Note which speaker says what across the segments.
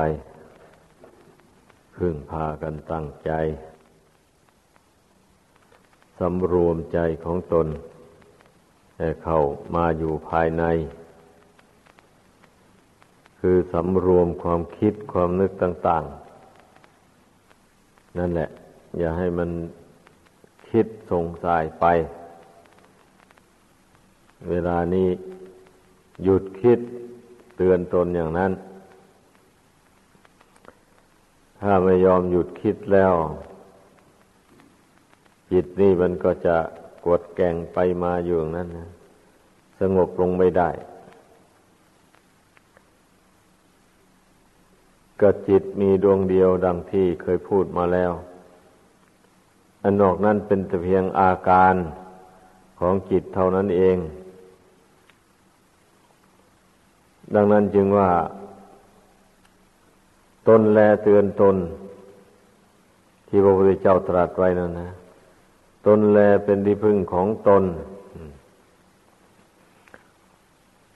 Speaker 1: ไปพึ่งพากันตั้งใจสำรวมใจของตนให้เข้ามาอยู่ภายใน คือสำรวมความคิดความนึกต่าง ๆ นั่นแหละ อย่าให้มันคิดส่งสายไป เวลานี้หยุดคิดเตือนตนอย่างนั้น ถ้าไม่ยอมหยุดคิดแล้ว จิตนี่มันก็จะกดแก่งไปมาอยู่ยนั้นนะสงบลงไม่ได้ ก็จิตมีดวงเดียวดังที่เคยพูดมาแล้ว อันนอกนั้นเป็นแต่เพียงอาการของจิตเท่านั้นเอง ดังนั้นจึงว่า ตนแลเตือนตน ที่พระพุทธเจ้าตรัสไว้นั่นนะตนแลเป็นที่พึ่งของตน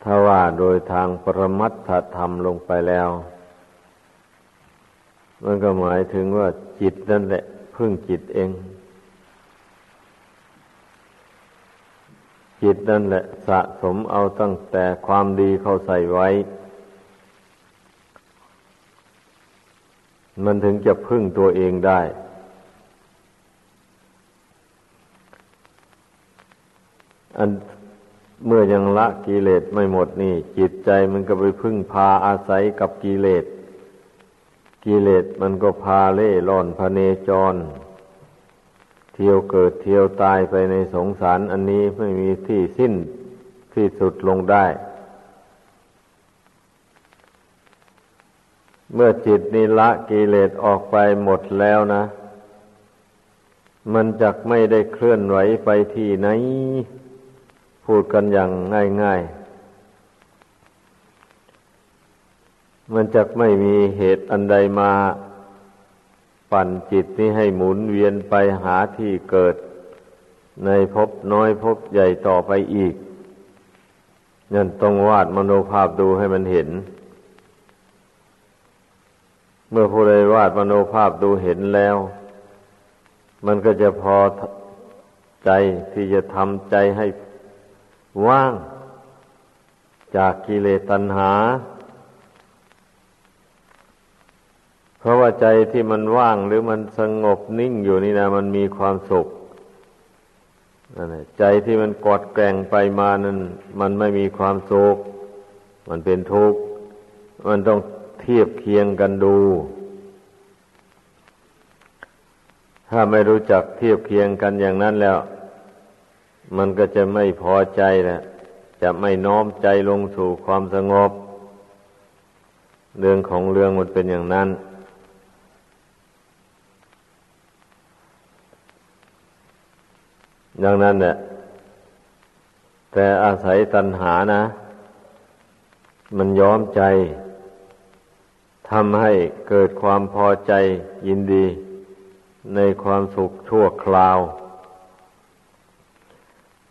Speaker 1: ถ้าว่าโดยทางปรมัตถธรรมลงไปแล้ว มันก็หมายถึงว่าจิตนั่นแหละ พึ่งจิตเอง จิตนั่นแหละสะสมเอาตั้งแต่ความดีเข้าใส่ไว้ มันถึงจะพึ่งตัวเองได้ อันเมื่อยังละกิเลสไม่หมดนี่ จิตใจมันก็ไปพึ่งพาอาศัยกับกิเลส กิเลสมันก็พาเล่ร่อนพเนจร เที่ยวเกิดเที่ยวตายไปในสงสารอันนี้ไม่มีที่สิ้นที่สุดลงได้ เมื่อจิตนิละกิเลสออกไปหมดแล้วนะ มันจักไม่ได้เคลื่อนไหวไปที่ไหน พูดกันอย่างง่ายๆมันจะไม่มีเหตุอันใดมา ปั่นจิตนี้ให้หมุนเวียนไปหาที่เกิด ในภพน้อยภพใหญ่ต่อไปอีก นั่นต้องวาดมโนภาพดูให้มันเห็น เมื่อผู้ใดวาดมโนภาพดูเห็นแล้ว มันก็จะพอใจที่จะทำใจให้ว่าง จากกิเลสตัณหา เพราะว่าใจที่มันว่างหรือมันสงบนิ่งอยู่นี่นะมันมีความสุขนั่นแหละใจที่มันกอดแกงไปมานั้นมันไม่มีความสุขมันเป็นทุกข์มันต้อง เทียบเคียงกันดู ถ้าไม่รู้จักเทียบเคียงกันอย่างนั้นแล้ว มันก็จะไม่พอใจแหละจะไม่น้อมใจลงสู่ความสงบ เรื่องของเรื่องมันเป็นอย่างนั้น ดังนั้นเนี่ยแต่อาศัยตัณหานะ มันย้อมใจ ทำให้เกิดความพอใจยินดี ในความสุขชั่วคราว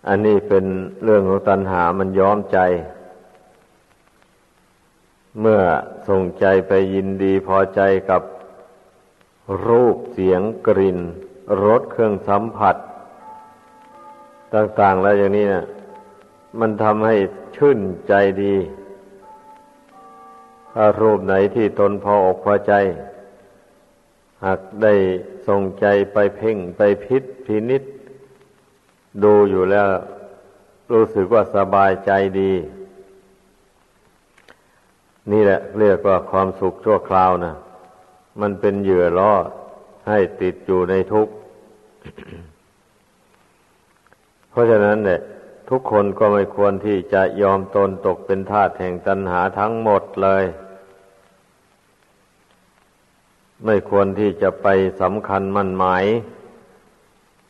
Speaker 1: อันนี้เป็นเรื่องของตัณหามันย้อมใจ เมื่อส่งใจไปยินดีพอใจกับรูปเสียงกลิ่นรสเครื่องสัมผัส ต่างๆแล้วอย่างนี้นะมันทำให้ชื่นใจดี ถ้ารูปไหนที่ตนพออกพอใจ หากได้ส่งใจไปเพ่งไปพิษพินิษดูอยู่แล้ว รู้สึกว่าสบายใจดี นี่แหละเรียกว่าความสุขชั่วคราวนะมันเป็นเหยื่อล่อให้ติดอยู่ในทุกข์ เพราะฉะนั้นเนี่ยทุกคนก็ไม่ควรที่จะยอมตนตกเป็นทาสแห่งตัณหาทั้งหมดเลย ไม่ควรที่จะไปสำคัญมั่นหมาย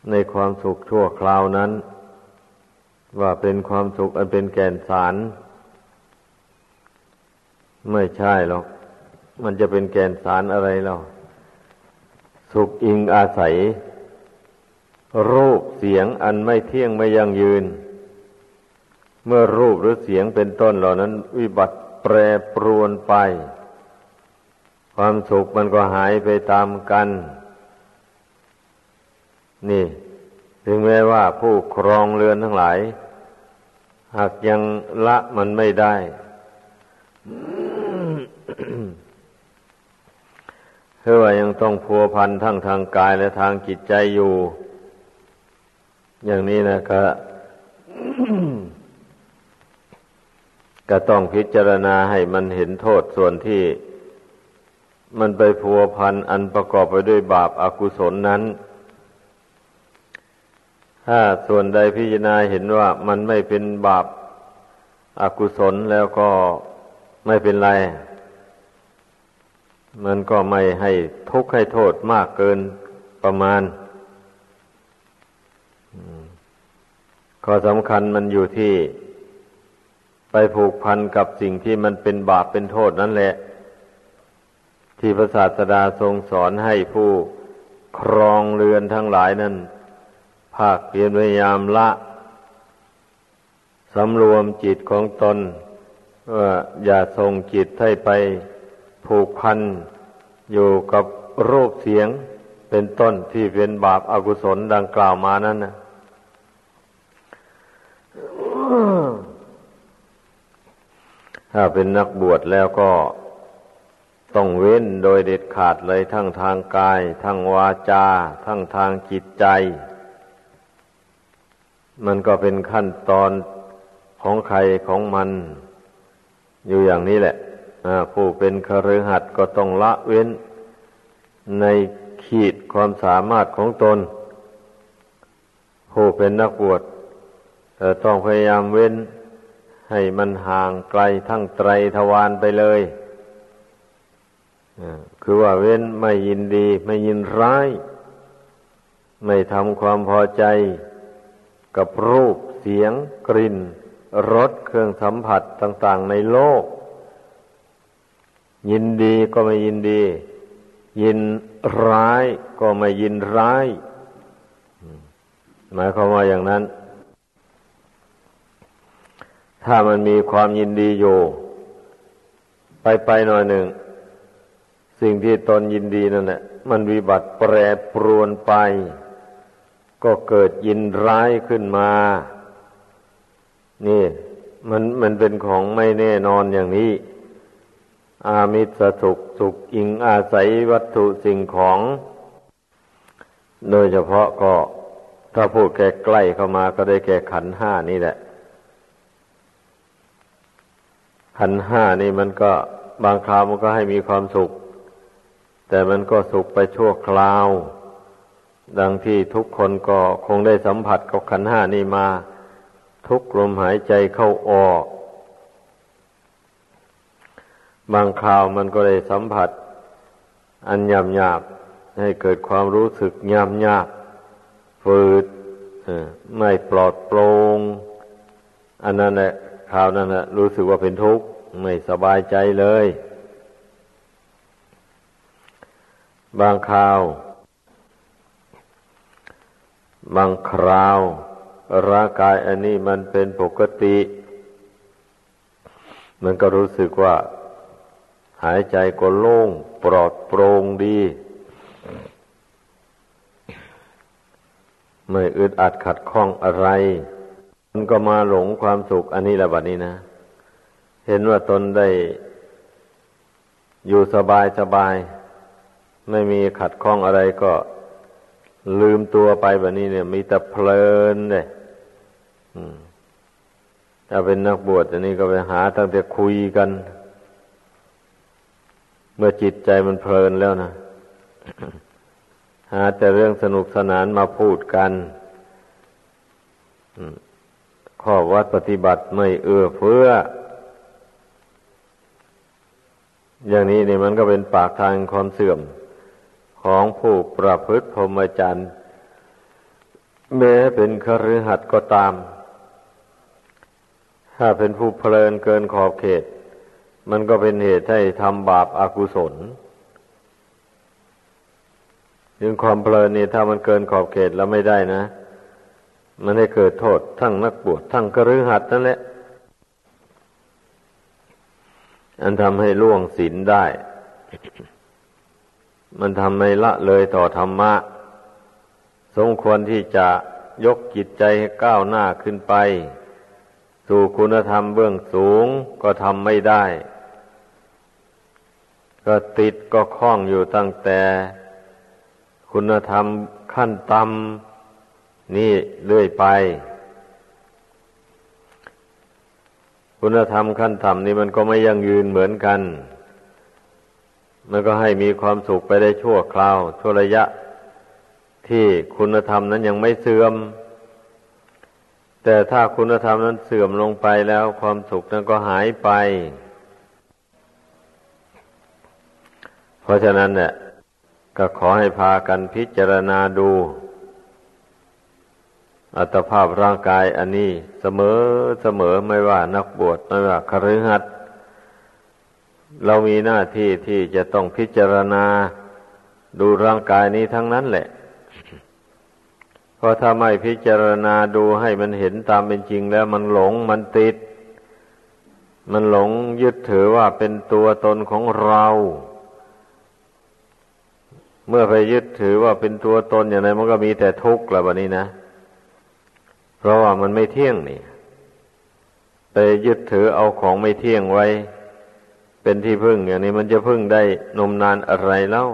Speaker 1: ในความสุขชั่วคราวนั้น ว่าเป็นความสุขอันเป็นแก่นสาร ไม่ใช่หรอก มันจะเป็นแก่นสารอะไรเราสุขอิงอาศัย รูปเสียงอันไม่เที่ยงไม่ยั่งยืน เมื่อรูปหรือเสียงเป็นต้นเหล่านั้น วิบัติแปรปรวนไป ความสุขมันก็หายไปตามกัน นี่ ถึงแม้ว่าผู้ครองเรือนทั้งหลาย หากยังละมันไม่ได้ เพราะว่ายังต้องพัวพันทั้งทางกายและทางจิตใจอยู่ อย่างนี้นะก็ก็ต้องพิจารณาให้มันเห็นโทษส่วนที่ มันไปพัวพันอันประกอบไปด้วยบาปอากุศลนั้น ถ้าส่วนใดพิจารณาเห็นว่ามันไม่เป็นบาปอากุศลแล้วก็ไม่เป็นไร มันก็ไม่ให้ทุกข์ให้โทษมากเกินประมาณข้อสำคัญมันอยู่ที่ ไปผูกพันกับสิ่งที่มันเป็นบาปเป็นโทษนั่นแหละ ที่พระศาสดาทรงสอนให้ผู้ครองเรือนทั้งหลายนั้น ภาคเพียรพยายามละสำรวมจิตของตนว่าอย่าส่งจิตให้ไปผูกพันอยู่กับรูปเสียงเป็นต้นที่เป็นบาปอากุศลดังกล่าวมานั้นนะถ้าเป็นนักบวชแล้วก็ ต้องเว้นโดยเด็ดขาดเลยทั้งทางกาย ทั้งวาจา ทั้งทางจิตใจ มันก็เป็นขั้นตอนของใครของมัน อยู่อย่างนี้แหละผู้เป็นคฤหัสถ์ก็ต้องละเว้น ในขีดความสามารถของตน ผู้เป็นนักบวชต้องพยายามเว้น ให้มันห่างไกลทั้งไตรทวารไปเลย คือว่าเว้นไม่ยินดี ไม่ยินร้าย ไม่ทำความพอใจ กับรูปเสียง กลิ่นรสเครื่องสัมผัสต่าง ๆ ในโลก ยินดีก็ไม่ยินดี ยินร้ายก็ไม่ยินร้าย หมายความว่าอย่างนั้น ถ้ามันมีความยินดีอยู่ ไปไปหน่อยหนึ่ง สิ่งที่ตนยินดีนั่นแหละมันวิบัติแปรปรวนไป ก็เกิดยินร้ายขึ้นมา นี่มันมันเป็นของไม่แน่นอนอย่างนี้ อามิสสุขสุขอิงอาศัยวัตถุสิ่งของ โดยเฉพาะก็ถ้าพูดแก่ใกล้เข้ามาก็ได้แก่ขันห้านี่แหละ ขันห้านี่มันก็บางคราวมันก็ให้มีความสุข แต่มันก็สุขไปชั่วคราว ดังที่ทุกคนก็คงได้สัมผัสกับขันห้านี่มา ทุกลมหายใจเข้าออก บางคราวมันก็ได้สัมผัส อันยำหยาบให้เกิดความรู้สึกยำหยาบฝืดไม่ปลอดโปร่งอันนั้นแหละคราวนั้นนะรู้สึกว่าเป็นทุกข์ไม่สบายใจเลย บางคราว บางคราว ร่างกายอันนี้มันเป็นปกติ มันก็รู้สึกว่า หายใจก็โล่งปลอดโปร่งดี ไม่อึดอัดขัดข้องอะไร มันก็มาหลงความสุขอันนี้แหละบัดนี้นะ เห็นว่าตนได้อยู่สบายสบาย ไม่มีขัดข้องอะไรก็ลืมตัวไปแบบนี้เนี่ย มีแต่เพลินเลยถ้าเป็นนักบวชอันนี้ก็ไปหาตั้งแต่คุยกัน เมื่อจิตใจมันเพลินแล้วนะหาแต่เรื่องสนุกสนานมาพูดกันข้อวัดปฏิบัติไม่เอื้อเฟื้อ อย่างนี้นี่มันก็เป็นปากทางความเสื่อม ของผู้ประพฤติพรหมจรรย์แม้เป็นคฤหัสถ์ก็ตาม ถ้าเป็นผู้เพลินเกินขอบเขต มันก็เป็นเหตุให้ทำบาปอากุศลถึงความเพลินนี่ถ้ามันเกินขอบเขตแล้วไม่ได้นะ มันให้เกิดโทษทั้งนักบวชทั้งกระรือหัดนั่นแหละ อันทำให้ล่วงศีลได้ มันทำให้ละเลยต่อธรรมะ สมควรที่จะยกจิตใจให้ก้าวหน้าขึ้นไป สู่คุณธรรมเบื้องสูงก็ทำไม่ได้ ก็ติดก็คล้องอยู่ตั้งแต่ คุณธรรมขั้นต่ำนี่เรื่อยไป คุณธรรมขั้นต่ำนี่มันก็ไม่ยั่งยืนเหมือนกัน มันก็ให้มีความสุขไปได้ชั่วคราว ชั่วระยะ ที่คุณธรรมนั้นยังไม่เสื่อม แต่ถ้าคุณธรรมนั้นเสื่อมลงไปแล้วความสุขนั้นก็หายไป เพราะฉะนั้นเนี่ยก็ขอให้พากันพิจารณาดู อัตภาพร่างกายอันนี้เสมอเสมอไม่ว่านักบวชไม่ว่าคฤหัสถ์ เรามีหน้าที่ที่จะต้องพิจารณาดูร่างกายนี้ทั้งนั้นแหละ เพราะถ้าไม่พิจารณาดูให้มันเห็นตามเป็นจริงแล้วมันหลงมันติด มันหลงยึดถือว่าเป็นตัวตนของเรา เมื่อไปยึดถือว่าเป็นตัวตนอย่างไรมันก็มีแต่ทุกข์ละบันี้นะ เพราะว่ามันไม่เที่ยงนี่ ไปยึดถือเอาของไม่เที่ยงไว้ เป็นที่พึ่งอย่างนี้มันจะพึ่งได้นมนานอะไรเล่า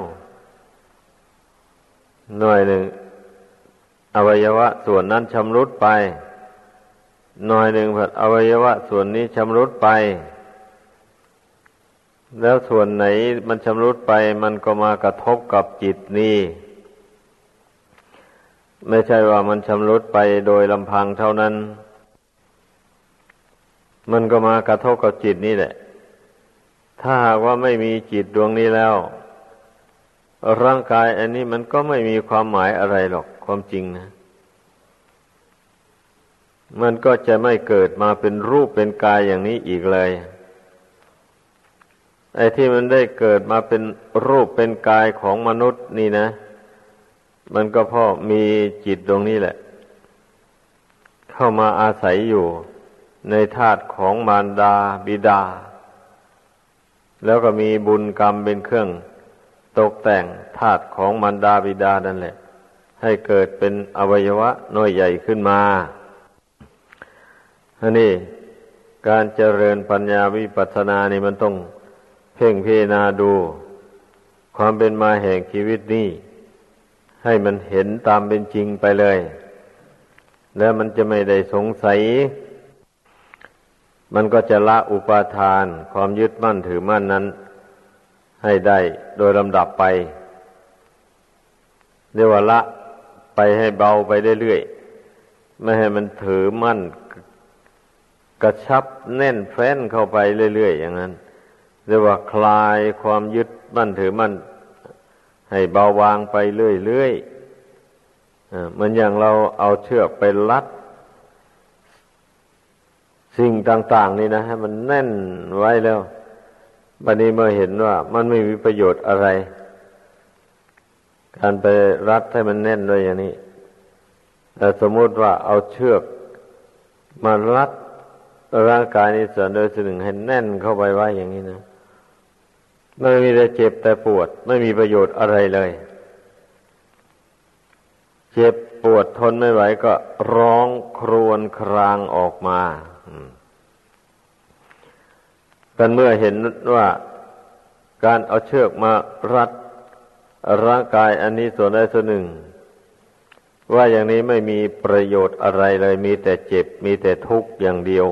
Speaker 1: หน่อยหนึ่ง อวัยวะส่วนนั้นชำรุดไป หน่อยหนึ่งผัดอวัยวะส่วนนี้ชำรุดไป แล้วส่วนไหนมันชำรุดไป มันก็มากระทบกับจิตนี่ไม่ใช่ว่ามันชำรุดไปโดยลำพังเท่านั้น มันก็มากระทบกับจิตนี่แหละ ถ้าหากว่าไม่มีจิตดวงนี้แล้ว ร่างกายอันนี้มันก็ไม่มีความหมายอะไรหรอกความจริงนะ มันก็จะไม่เกิดมาเป็นรูปเป็นกายอย่างนี้อีกเลยไอ้ที่มันได้เกิดมาเป็นรูปเป็นกายของมนุษย์นี่นะ มันก็เพราะมีจิตตรงนี้แหละ เข้ามาอาศัยอยู่ในธาตุของมารดาบิดา แล้วก็มีบุญกรรมเป็นเครื่องตกแต่งธาตุของมารดาบิดานั่นแหละ ให้เกิดเป็นอวัยวะน้อยใหญ่ขึ้นมาอันนี้การเจริญปัญญาวิปัสสนานี่มันต้องเพ่งพิจารณาดู ความเป็นมาแห่งชีวิตนี้ ให้มันเห็นตามเป็นจริงไปเลย แล้วมันจะไม่ได้สงสัย มันก็จะละอุปาทานความยึดมั่นถือมั่นนั้น ให้ได้โดยลำดับไป เรียกว่าละไปให้เบาไปเรื่อยๆไม่ให้มันถือมั่น กระชับแน่นแฟ้นเข้าไปเรื่อยๆอย่างนั้นเรียกว่าคลายความยึดมั่นถือมั่น ให้เบาบางไปเรื่อยๆเหมือนอย่างเราเอาเชือกไปลัด สิ่งต่าง ๆ นี่นะให้มันแน่นไว้แล้วบัดนี้เมื่อเห็นว่า มันไม่มีประโยชน์อะไร การไปรัดให้มันแน่นด้วยอย่างนี้ แต่สมมติว่าเอาเชือกมารัดร่างกายนี้ส่วนโดยส่วนหนึ่งให้แน่นเข้าไปไว้อย่างนี้นะไม่มีแต่เจ็บแต่ปวด ไม่มีประโยชน์อะไรเลย เจ็บปวดทนไม่ไหวก็ร้องครวญครางออกมา กันเมื่อเห็นว่าการเอาเชือกมารัดร่างกายอันนี้ส่วนใดส่วนหนึ่ง ว่าอย่างนี้ไม่มีประโยชน์อะไรเลยมีแต่เจ็บมีแต่ทุกข์อย่างเดียว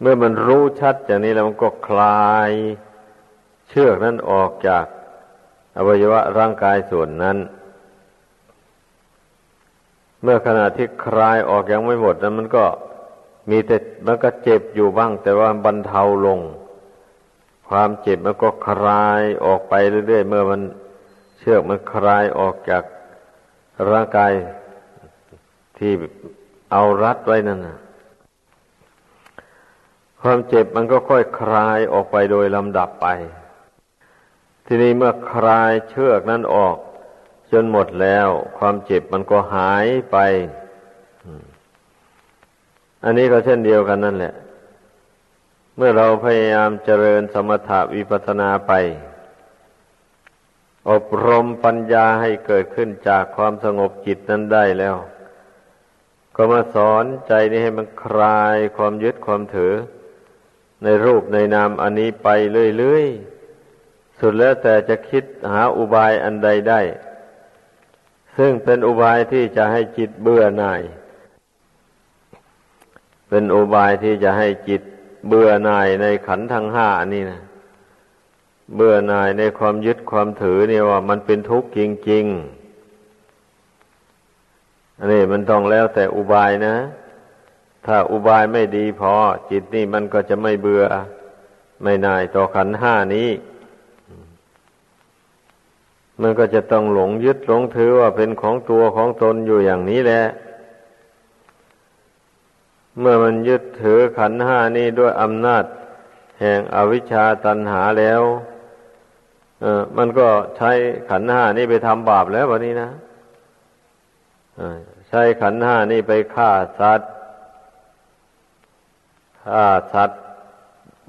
Speaker 1: เมื่อมันรู้ชัดอย่างนี้แล้วมันก็คลายเชือกนั้นออกจากอวัยวะร่างกายส่วนนั้น เมื่อขณะที่คลายออกยังไม่หมดนั้นมันก็ มีแต่มันก็เจ็บอยู่บ้าง แต่ว่าบรรเทาลง ความเจ็บมันก็คลายออกไปเรื่อยๆเมื่อมันเชือกมันคลายออกจากร่างกายที่เอารัดไว้นั่นนะความเจ็บมันก็ค่อยคลายออกไปโดยลำดับไป ทีนี้เมื่อคลายเชือกนั้นออก จนหมดแล้ว ความเจ็บมันก็หายไป อันนี้ก็เช่นเดียวกันนั่นแหละ เมื่อเราพยายามเจริญสมถะวิปัสนาไป อบรมปัญญาให้เกิดขึ้นจากความสงบจิตนั้นได้แล้ว ก็มาสอนใจนี้ให้มันคลายความยึดความถือ ในรูปในนามอันนี้ไปเรื่อยๆ สุดแล้วแต่จะคิดหาอุบายอันใดได้ ซึ่งเป็นอุบายที่จะให้จิตเบื่อหน่าย เป็นอุบายที่จะให้จิตเบื่อหน่ายในขันธ์ทั้งห้านี่นะเบื่อหน่ายในความยึดความถือเนี่ยว่ามันเป็นทุกข์จริงๆอันนี้มันต้องแล้วแต่อุบายนะ ถ้าอุบายไม่ดีพอ จิตนี่มันก็จะไม่เบื่อ ไม่น่ายต่อขันห้านี้ มันก็จะต้องหลงยึดหลงถือว่าเป็นของตัวของตนอยู่อย่างนี้แหละ เมื่อมันยึดถือขันห้านี้ด้วยอำนาจ แห่งอวิชชาตันหาแล้วเออมันก็ใช้ขันห้านี่ไปทำบาปแล้ววันนี้นะใช้ขันห้านี่ไปฆ่าสัตว์ฆ่าสัตว์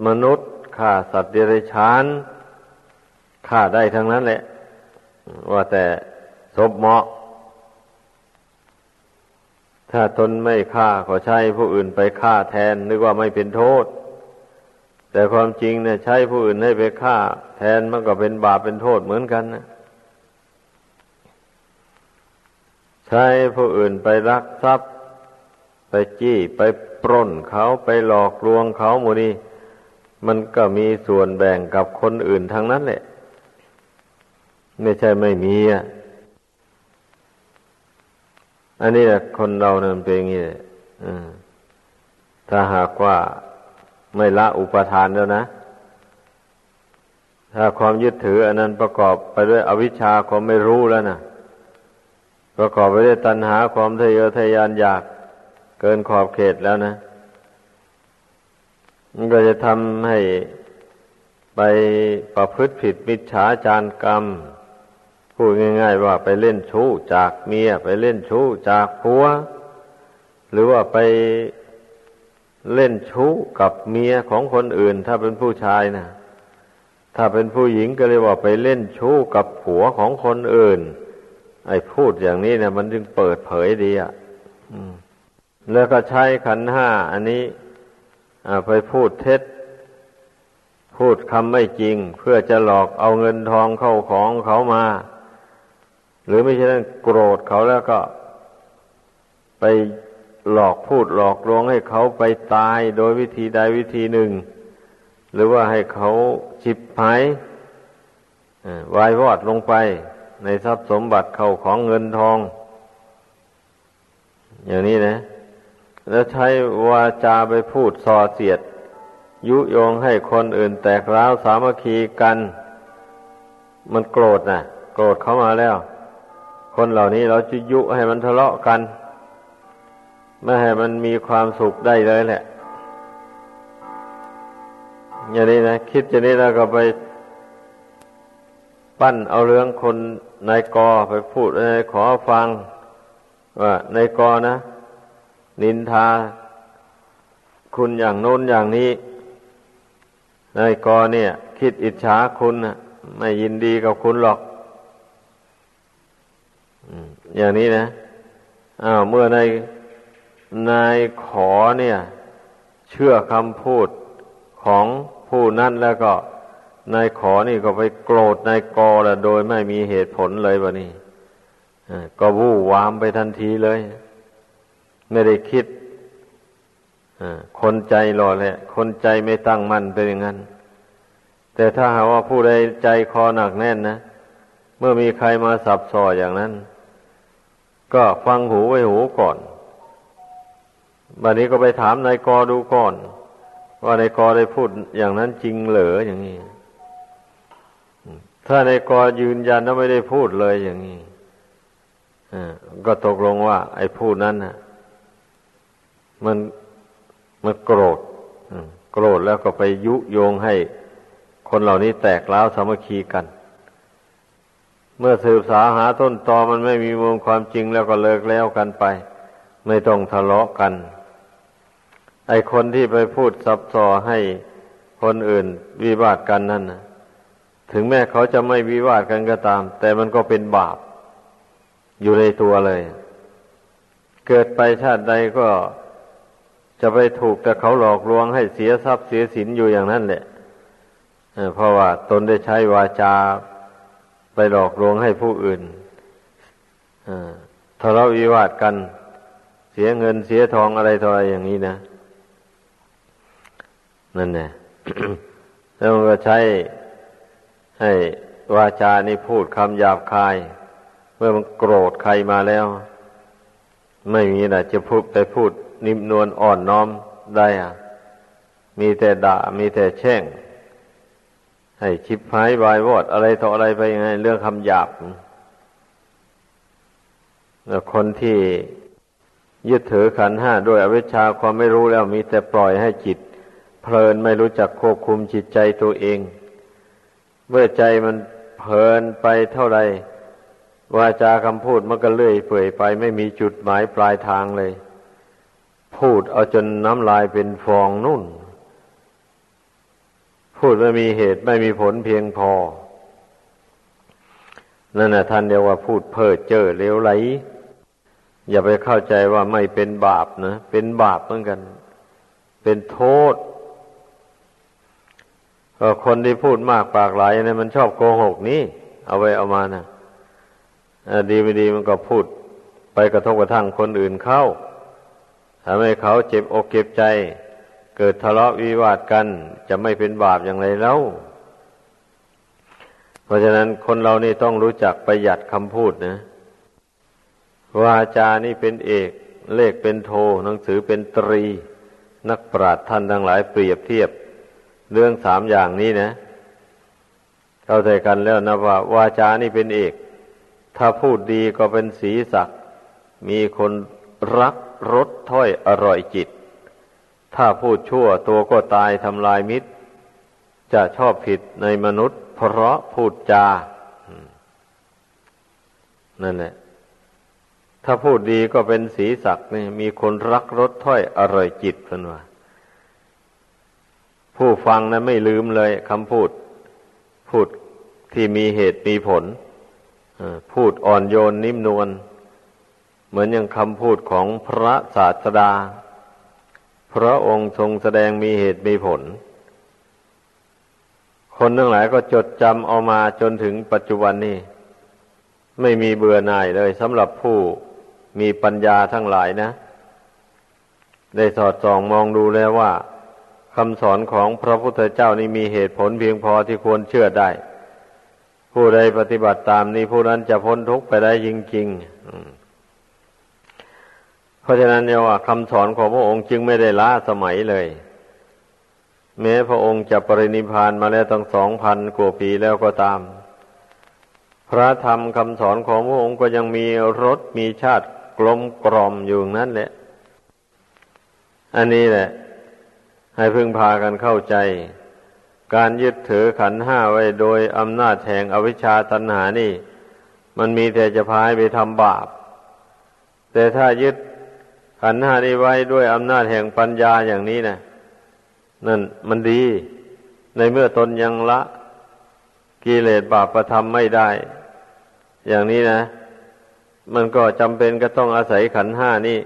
Speaker 1: มนุษย์ฆ่าสัตว์เดรัจฉานฆ่าได้ทั้งนั้นแหละ ว่าแต่ศพเหมาะ ถ้าตนไม่ฆ่าก็ใช้ผู้อื่นไปฆ่าแทน นึกว่าไม่เป็นโทษ แต่ความจริงเนี่ยใช้ผู้อื่นให้ไปฆ่า แทนมันก็เป็นบาปเป็นโทษเหมือนกันนะใช้ผู้อื่นไปรักทรัพย์ ไปจี้ไปปล้นเขาไปหลอกลวงเขาหมดนี่มันก็มีส่วนแบ่งกับคนอื่นทางนั้นแหละ ไม่ใช่ไม่มีอะ อันนี้แหละคนเราเนี่ยเป็นอย่างนี้ถ้าหากว่าไม่ละอุปทานแล้วนะ ถ้าความยึดถือ อันนั้นประกอบไปด้วยอวิชชาความไม่รู้แล้วนะประกอบไปด้วยตัณหาความทะเยอทะยานอยากเกินขอบเขตแล้วนะ มันก็จะทำให้ไปประพฤติผิดมิจฉาจารกรรม พูดง่าย ๆ ว่าไปเล่นชู้จากเมีย ไปเล่นชู้จากผัว หรือว่าไปเล่นชู้กับเมียของคนอื่น ถ้าเป็นผู้ชายนะถ้าเป็นผู้หญิงก็เลยว่าไปเล่นชู้กับผัวของคนอื่น ไอ้พูดอย่างนี้เนี่ยมันจึงเปิดเผยดีอะแล้วก็ใช้ขันห้าอันนี้ไปพูดเท็จ พูดคำไม่จริง เพื่อจะหลอกเอาเงินทองเข้าของเขามา หรือไม่ใช่นั้นโกรธเขาแล้วก็ ไปหลอกพูดหลอกลวงให้เขาไปตายโดยวิธีใดวิธีหนึ่ง หรือว่าให้เขาจิบหายวายวอดลงไป ในทรัพย์สมบัติเข้าของเงินทอง อย่างนี้นะ แล้วใช้วาจาไปพูดส่อเสียด ยุโยงให้คนอื่นแตกร้าวสามัคคีกัน มันโกรธนะโกรธเขามาแล้ว คนเหล่านี้เราจะยุให้มันทะเลาะกัน ไม่ให้มันมีความสุขได้เลยแหละ อย่างนี้นะคิดอย่างนี้แล้วก็ไป ปั้นเอาเรื่องคนนายกอไปพูดนายขอฟัง ว่านายกอนะ นินทา คุณอย่างโน้นอย่างนี้นายกอเนี่ย คิดอิจฉาคุณนะไม่ยินดีกับคุณหรอก อย่างนี้นะอ้าวเมื่อในนายขอเนี่ย เชื่อคำพูดของผู้นั้นแล้วก็นายขอนี่ก็ไปโกรธนายกอละโดยไม่มีเหตุผลเลยวะนี่ก็วู่วามไปทันทีเลย ไม่ได้คิดคนใจรอแหละ คนใจไม่ตั้งมั่นเป็นอย่างนั้น แต่ถ้าหาว่าผู้ใดใจคอหนักแน่นนะ เมื่อมีใครมาสับสออย่างนั้น ก็ฟังหูไว้หูก่อน บัดนี้ก็ไปถามนายกอดูก่อน ว่านายกอได้พูดอย่างนั้นจริงเหรออย่างนี้ ถ้านายกอยืนยันว่าไม่ได้พูดเลยอย่างนี้ก็ตกลงว่า ไอ้พูดนั้นน่ะ มันมันโกรธโกรธแล้วก็ไปยุโยงให้คนเหล่านี้แตกล้าวสามัคคีกัน เมื่อสืบสาหาต้นตอมันไม่มีมูลความจริงแล้วก็เลิกแล้วกันไป ไม่ต้องทะเลาะกัน ไอคนที่ไปพูดซับซอให้คนอื่นวิบากกันนั่นนะถึงแม้เขาจะไม่วิวาทกันก็ตาม แต่มันก็เป็นบาป อยู่ในตัวเลย เกิดไปชาติใดก็จะไปถูกแต่เขาหลอกลวงให้เสียทรัพย์เสียสินอยู่อย่างนั้นแหละเพราะว่าตนได้ใช้วาจา ไปหลอกลวงให้ผู้อื่นทะเลาะวิวาทกัน เสียเงินเสียทองอะไรต่ออะไรอย่างนี้นะ นั่นแหละแล้วมันก็ใช้ให้วาจานี่พูดคำหยาบคาย เมื่อมันโกรธใครมาแล้ว ไม่มีนะจะพูดไปพูด นิ่มนวลอ่อนน้อมได้อะมีแต่ด่ามีแต่แช่ง ให้ชิบหายวายวอดอะไรต่ออะไรไปยังไง เรื่องคำหยาบแล้วคนที่ยึดถือขันห้าด้วยอวิชชาความไม่รู้แล้วมีแต่ปล่อยให้จิต เพลินไม่รู้จักควบคุมจิตใจตัวเอง เมื่อใจมันเพลินไปเท่าไรวาจาคำพูดมันก็เลื่อยเปื่อยไป ไม่มีจุดหมายปลายทางเลย พูดเอาจนน้ำลายเป็นฟองนุ่น พูดไม่มีเหตุไม่มีผลเพียงพอ นั่นแหะท่านเดียวว่าพูดเพ้อเจ้อเลวไหล อย่าไปเข้าใจว่าไม่เป็นบาปนะ เป็นบาปเหมือนกัน เป็นโทษคนที่พูดมากปากหลายเนี่ยมันชอบโกหกนี่เอาไว้เอามานะดีไม่ดีมันก็พูด ไปกระทบกระทั่งคนอื่นเข้าทำให้เขาเจ็บอกเก็บใจ เกิดทะเลาะวิวาทกัน จะไม่เป็นบาปอย่างไรแล้ว เพราะฉะนั้นคนเรานี่ต้องรู้จักประหยัดคำพูดนะวาจานี่เป็นเอก เลขเป็นโท หนังสือเป็นตรี นักปราชญ์ท่านทั้งหลายเปรียบเทียบ เรื่องสามอย่างนี้นะ เข้าใจกันแล้วนะว่า วาจานี่เป็นเอก ถ้าพูดดีก็เป็นสีสัก มีคนรักรสถ้อยอร่อยจิต ถ้าพูดชั่วตัวก็ตายทำลายมิตร จะชอบผิดในมนุษย์ เพราะพูดจา นั่นแหละ ถ้าพูดดีก็เป็นสีสักนี่มีคนรักรสถ้อยอร่อยจิตเพื่นว่าผู้ฟังนะไม่ลืมเลยคำพูด พูดที่มีเหตุมีผลพูดอ่อนโยนนิ่มนวลเหมือนอย่างคำพูดของพระศาสดา พระองค์ทรงแสดงมีเหตุมีผล คนทั้งหลายก็จดจำเอามาจนถึงปัจจุบันนี้ ไม่มีเบื่อหน่ายเลยสำหรับผู้มีปัญญาทั้งหลายนะ ได้สอดส่องมองดูแล้วว่าคำสอนของพระพุทธเจ้านี่มีเหตุผลเพียงพอที่ควรเชื่อได้ ผู้ใดปฏิบัติตามนี้ผู้นั้นจะพ้นทุกข์ไปได้จริงๆ ราะฉะนั้นเนี่ยว่าคำสอนของพระองค์จึงไม่ได้ล้าสมัยเลย แม้พระองค์จะปรินิพานมาแล้วตั้งสองพันกว่าปีแล้วก็ตาม พระธรรมคำสอนของพระองค์ก็ยังมีรสมีชาติกลมกล่อมอยู่นั่นแหละ อันนี้แหละ ให้พึ่งพากันเข้าใจ การยึดถือขันห้าไว้โดยอำนาจแห่งอวิชชาตัณหานี่ มันมีแต่จะพายไปทำบาป แต่ถ้ายึด ขันห้านี้ไว้ด้วยอำนาจแห่งปัญญาอย่างนี้นะนั่นมันดี ในเมื่อตนยังละกิเลสบาปประทำไม่ได้ อย่างนี้นะ มันก็จำเป็นก็ต้องอาศัยขันห้านี่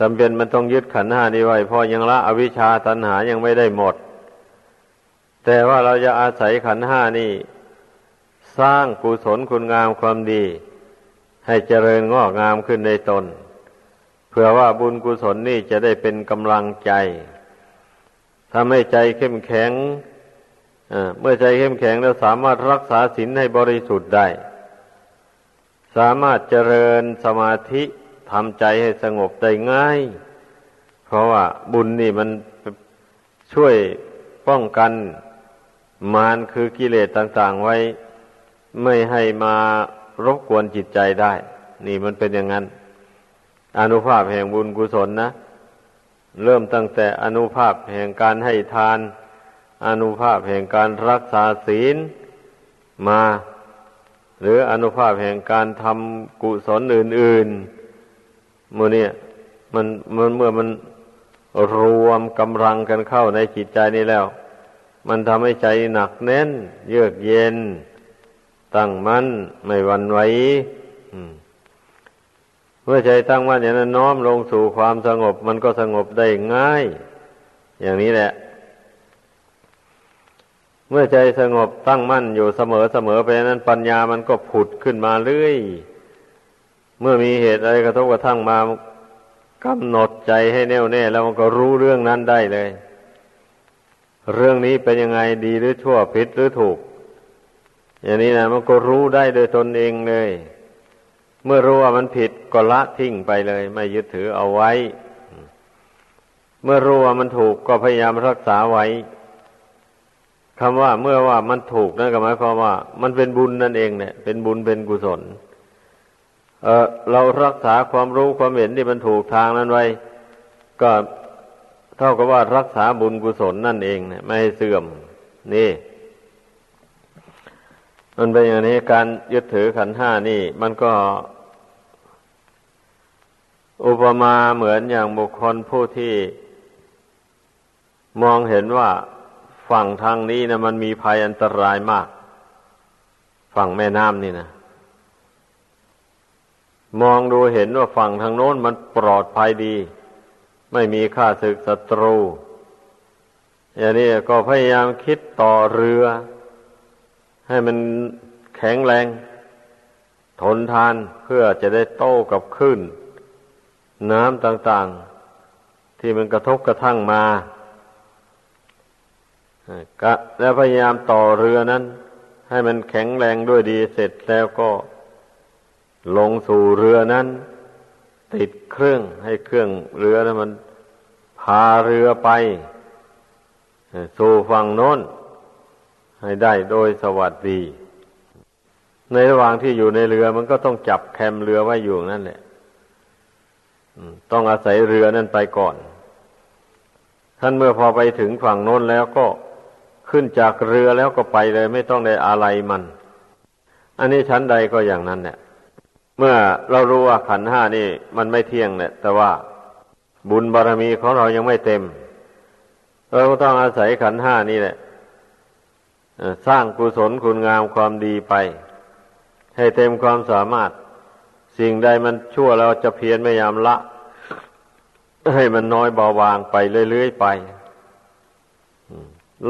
Speaker 1: จำเป็นมันต้องยึดขันห้านี้ไว้เพราะยังละอวิชชาตัณหายังไม่ได้หมด แต่ว่าเราจะอาศัยขันห้านี่ สร้างกุศลคุณงามความดี ให้เจริญงอกงามขึ้นในตน เพื่อว่าบุญกุศลนี่จะได้เป็นกำลังใจทำให้ใจเข้มแข็งเมื่อใจเข้มแข็งแล้วสามารถรักษาศีลให้บริสุทธิ์ได้ สามารถเจริญสมาธิทำใจให้สงบได้ง่าย เพราะว่าบุญนี่มันช่วยป้องกันมารคือกิเลสต่างๆไว้ ไม่ให้มารบกวนจิตใจได้ นี่มันเป็นอย่างนั้น อนุภาพแห่งบุญกุศลนะ เริ่มตั้งแต่อนุภาพแห่งการให้ทาน อนุภาพแห่งการรักษาศีลมา หรืออนุภาพแห่งการทำกุศลอื่นๆมือเนี่ยมันมันเมื่อมันรวมกำลังกันเข้าในจิตใจนี้แล้ว มันทำให้ใจหนักแน่น เยือกเย็น ตั้งมั่นไม่วันไหว เมื่อใจตั้งมั่นอย่างนั้นน้อมลงสู่ความสงบ มันก็สงบได้ง่าย อย่างนี้แหละ เมื่อใจสงบตั้งมั่นอยู่เสมอเสมอไปนั้นปัญญามันก็ผุดขึ้นมาเรื่อย เมื่อมีเหตุอะไรกระทบกระทั่งมากำหนดใจให้แน่วแน่แล้วมันก็รู้เรื่องนั้นได้เลย เรื่องนี้เป็นยังไงดีหรือชั่วผิดหรือถูก อย่างนี้นะมันก็รู้ได้โดยตนเองเลย เมื่อรู้ว่ามันผิดก็ละทิ้งไปเลย ไม่ยึดถือเอาไว้ เมื่อรู้ว่ามันถูกก็พยายามรักษาไว้คำว่าเมื่อว่ามันถูกนั่นก็หมายความว่า มันเป็นบุญนั่นเองเนี่ยเป็นบุญเป็นกุศล เออเรารักษาความรู้ความเห็นที่มันถูกทางนั้นไว้ ก็เท่ากับว่ารักษาบุญกุศลนั่นเองเนี่ยไม่ให้เสื่อม นี่ มันเป็นอย่างนี้การยึดถือขันห้านี่ มันก็ อุปมาเหมือนอย่างบุคคลผู้ที่มองเห็นว่าฝั่งทางนี้นะมันมีภัยอันตรายมาก ฝั่งแม่น้ำนี่นะมองดูเห็นว่าฝั่งทางโน้นมันปลอดภัยดี ไม่มีข้าศึกศัตรู อย่างนี้ก็พยายามคิดต่อเรือ ให้มันแข็งแรง ทนทานเพื่อจะได้โต้กับคลื่น น้ำต่างๆ ที่มันกระทบกระทั่งมาแล้วพยายามต่อเรือนั้น ให้มันแข็งแรงด้วยดีเสร็จแล้วก็ลงสู่เรือนั้น ติดเครื่องให้เครื่องเรือนั้นมันพาเรือไป สู่ฝั่งโน้น ให้ได้โดยสวัสดี ในระหว่างที่อยู่ในเรือมันก็ต้องจับแคมเรือไว้อยู่นั่นแหละ ต้องอาศัยเรือนั่นไปก่อน ท่านเมื่อพอไปถึงฝั่งโน้นแล้วก็ขึ้นจากเรือแล้วก็ไปเลย ไม่ต้องได้อะไรมัน อันนี้ชั้นใดก็อย่างนั้นเนี่ยเมื่อเรารู้ว่าขันห้านี่มันไม่เที่ยงเนี่ยแต่ว่าบุญบารรมีของเรายังไม่เต็ม เราก็ต้องอาศัยขันห้านี่แหละสร้างกุศลคุณงามความดีไป ให้เต็มความสามารถ สิ่งใดมันชั่วเราจะเพียรพยายามละ ให้มันน้อยเบาบางไปเรื่อยๆไป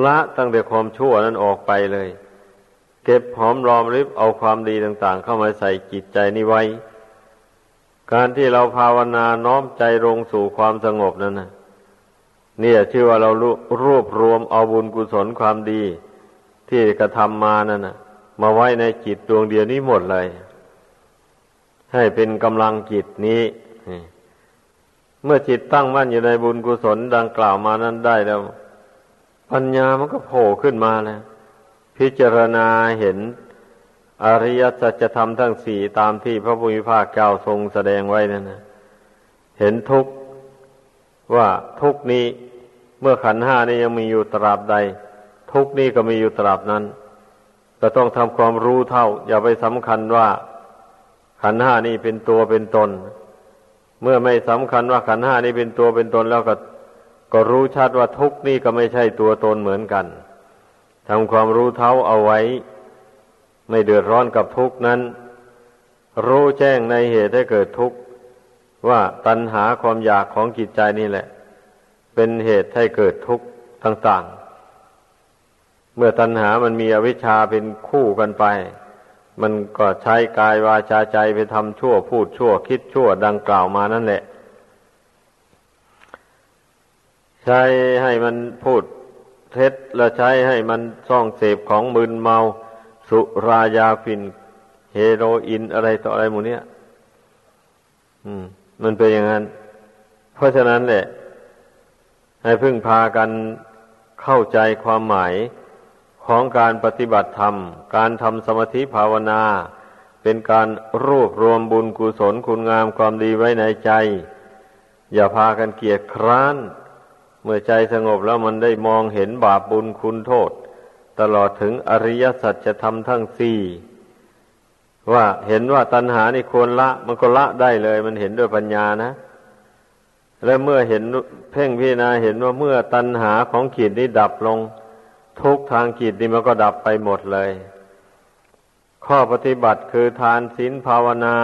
Speaker 1: ละตั้งแต่ความชั่วนั้นออกไปเลย เก็บหอมรอมริบเอาความดีต่าง ๆ เข้ามาใส่จิตใจนี้ไว้ การที่เราภาวนาน้อมใจลงสู่ความสงบนั้นนะเนี่ยชื่อว่าเรารวบรวมเอาบุญกุศลความดี ที่กระทำมานั่นนะมาไว้ในจิตดวงเดียวนี้หมดเลย ให้เป็นกำลังจิตนี้ เมื่อจิตตั้งมั่นอยู่ในบุญกุศลดังกล่าวมานั้นได้แล้ว ปัญญามันก็โผล่ขึ้นมาแล้วพิจารณาเห็นอริยสัจธรรมทั้งสี่ตามที่พระพุทธภาคเจ้าทรงแสดงไว้นั่นนะเห็นทุกว่าทุกนี้เมื่อขันห้านี้ยังมีอยู่ตราบใด ทุกนี้ก็มีอยู่ตราบนั้น ก็ต้องทำความรู้เท่า อย่าไปสำคัญว่า ขันห้านี้เป็นตัวเป็นตน เมื่อไม่สำคัญว่าขันห้านี้เป็นตัวเป็นตนแล้วก็ก็รู้ชัดว่าทุกนี้ก็ไม่ใช่ตัวตนเหมือนกันทำความรู้เท่าเอาไว้ ไม่เดือดร้อนกับทุกนั้น รู้แจ้งในเหตุให้เกิดทุกข์ว่าตัณหาความอยากของจิตใจนี่แหละ เป็นเหตุให้เกิดทุกข์ต่าง ๆ เมื่อตัณหามันมีอวิชชาเป็นคู่กันไป มันก็ใช้กายวาจาใจไปทำชั่วพูดชั่ว คิดชั่วดังกล่าวมานั่นแหละ ใช้ให้มันพูดเท็จแล้วใช้ให้มันซ่องเสพของมึนเมา สุรายาฟิน เฮโรอีนอะไรต่ออะไรหมูเนี้ยอืม มันเป็นอย่างนั้น เพราะฉะนั้นแหละ ให้พึ่งพากันเข้าใจความหมาย ของการปฏิบัติธรรม การทำสมาธิภาวนา เป็นการรวบรวมบุญกุศลคุณงามความดีไว้ในใจ อย่าพากันเกียดคร้าน เมื่อใจสงบแล้วมันได้มองเห็นบาปบุญคุณโทษ ตลอดถึงอริยสัจจะทำทั้งสี่ว่าเห็นว่าตัณหานี่ควรละ มันก็ละได้เลย มันเห็นด้วยปัญญานะ และเมื่อเห็นเพ่งพิจารณาเห็นว่าเมื่อตัณหาของขีดนี้ดับลง ทุกทางจิตนี่มันก็ดับไปหมดเลย ข้อปฏิบัติคือทานศีลภาวนา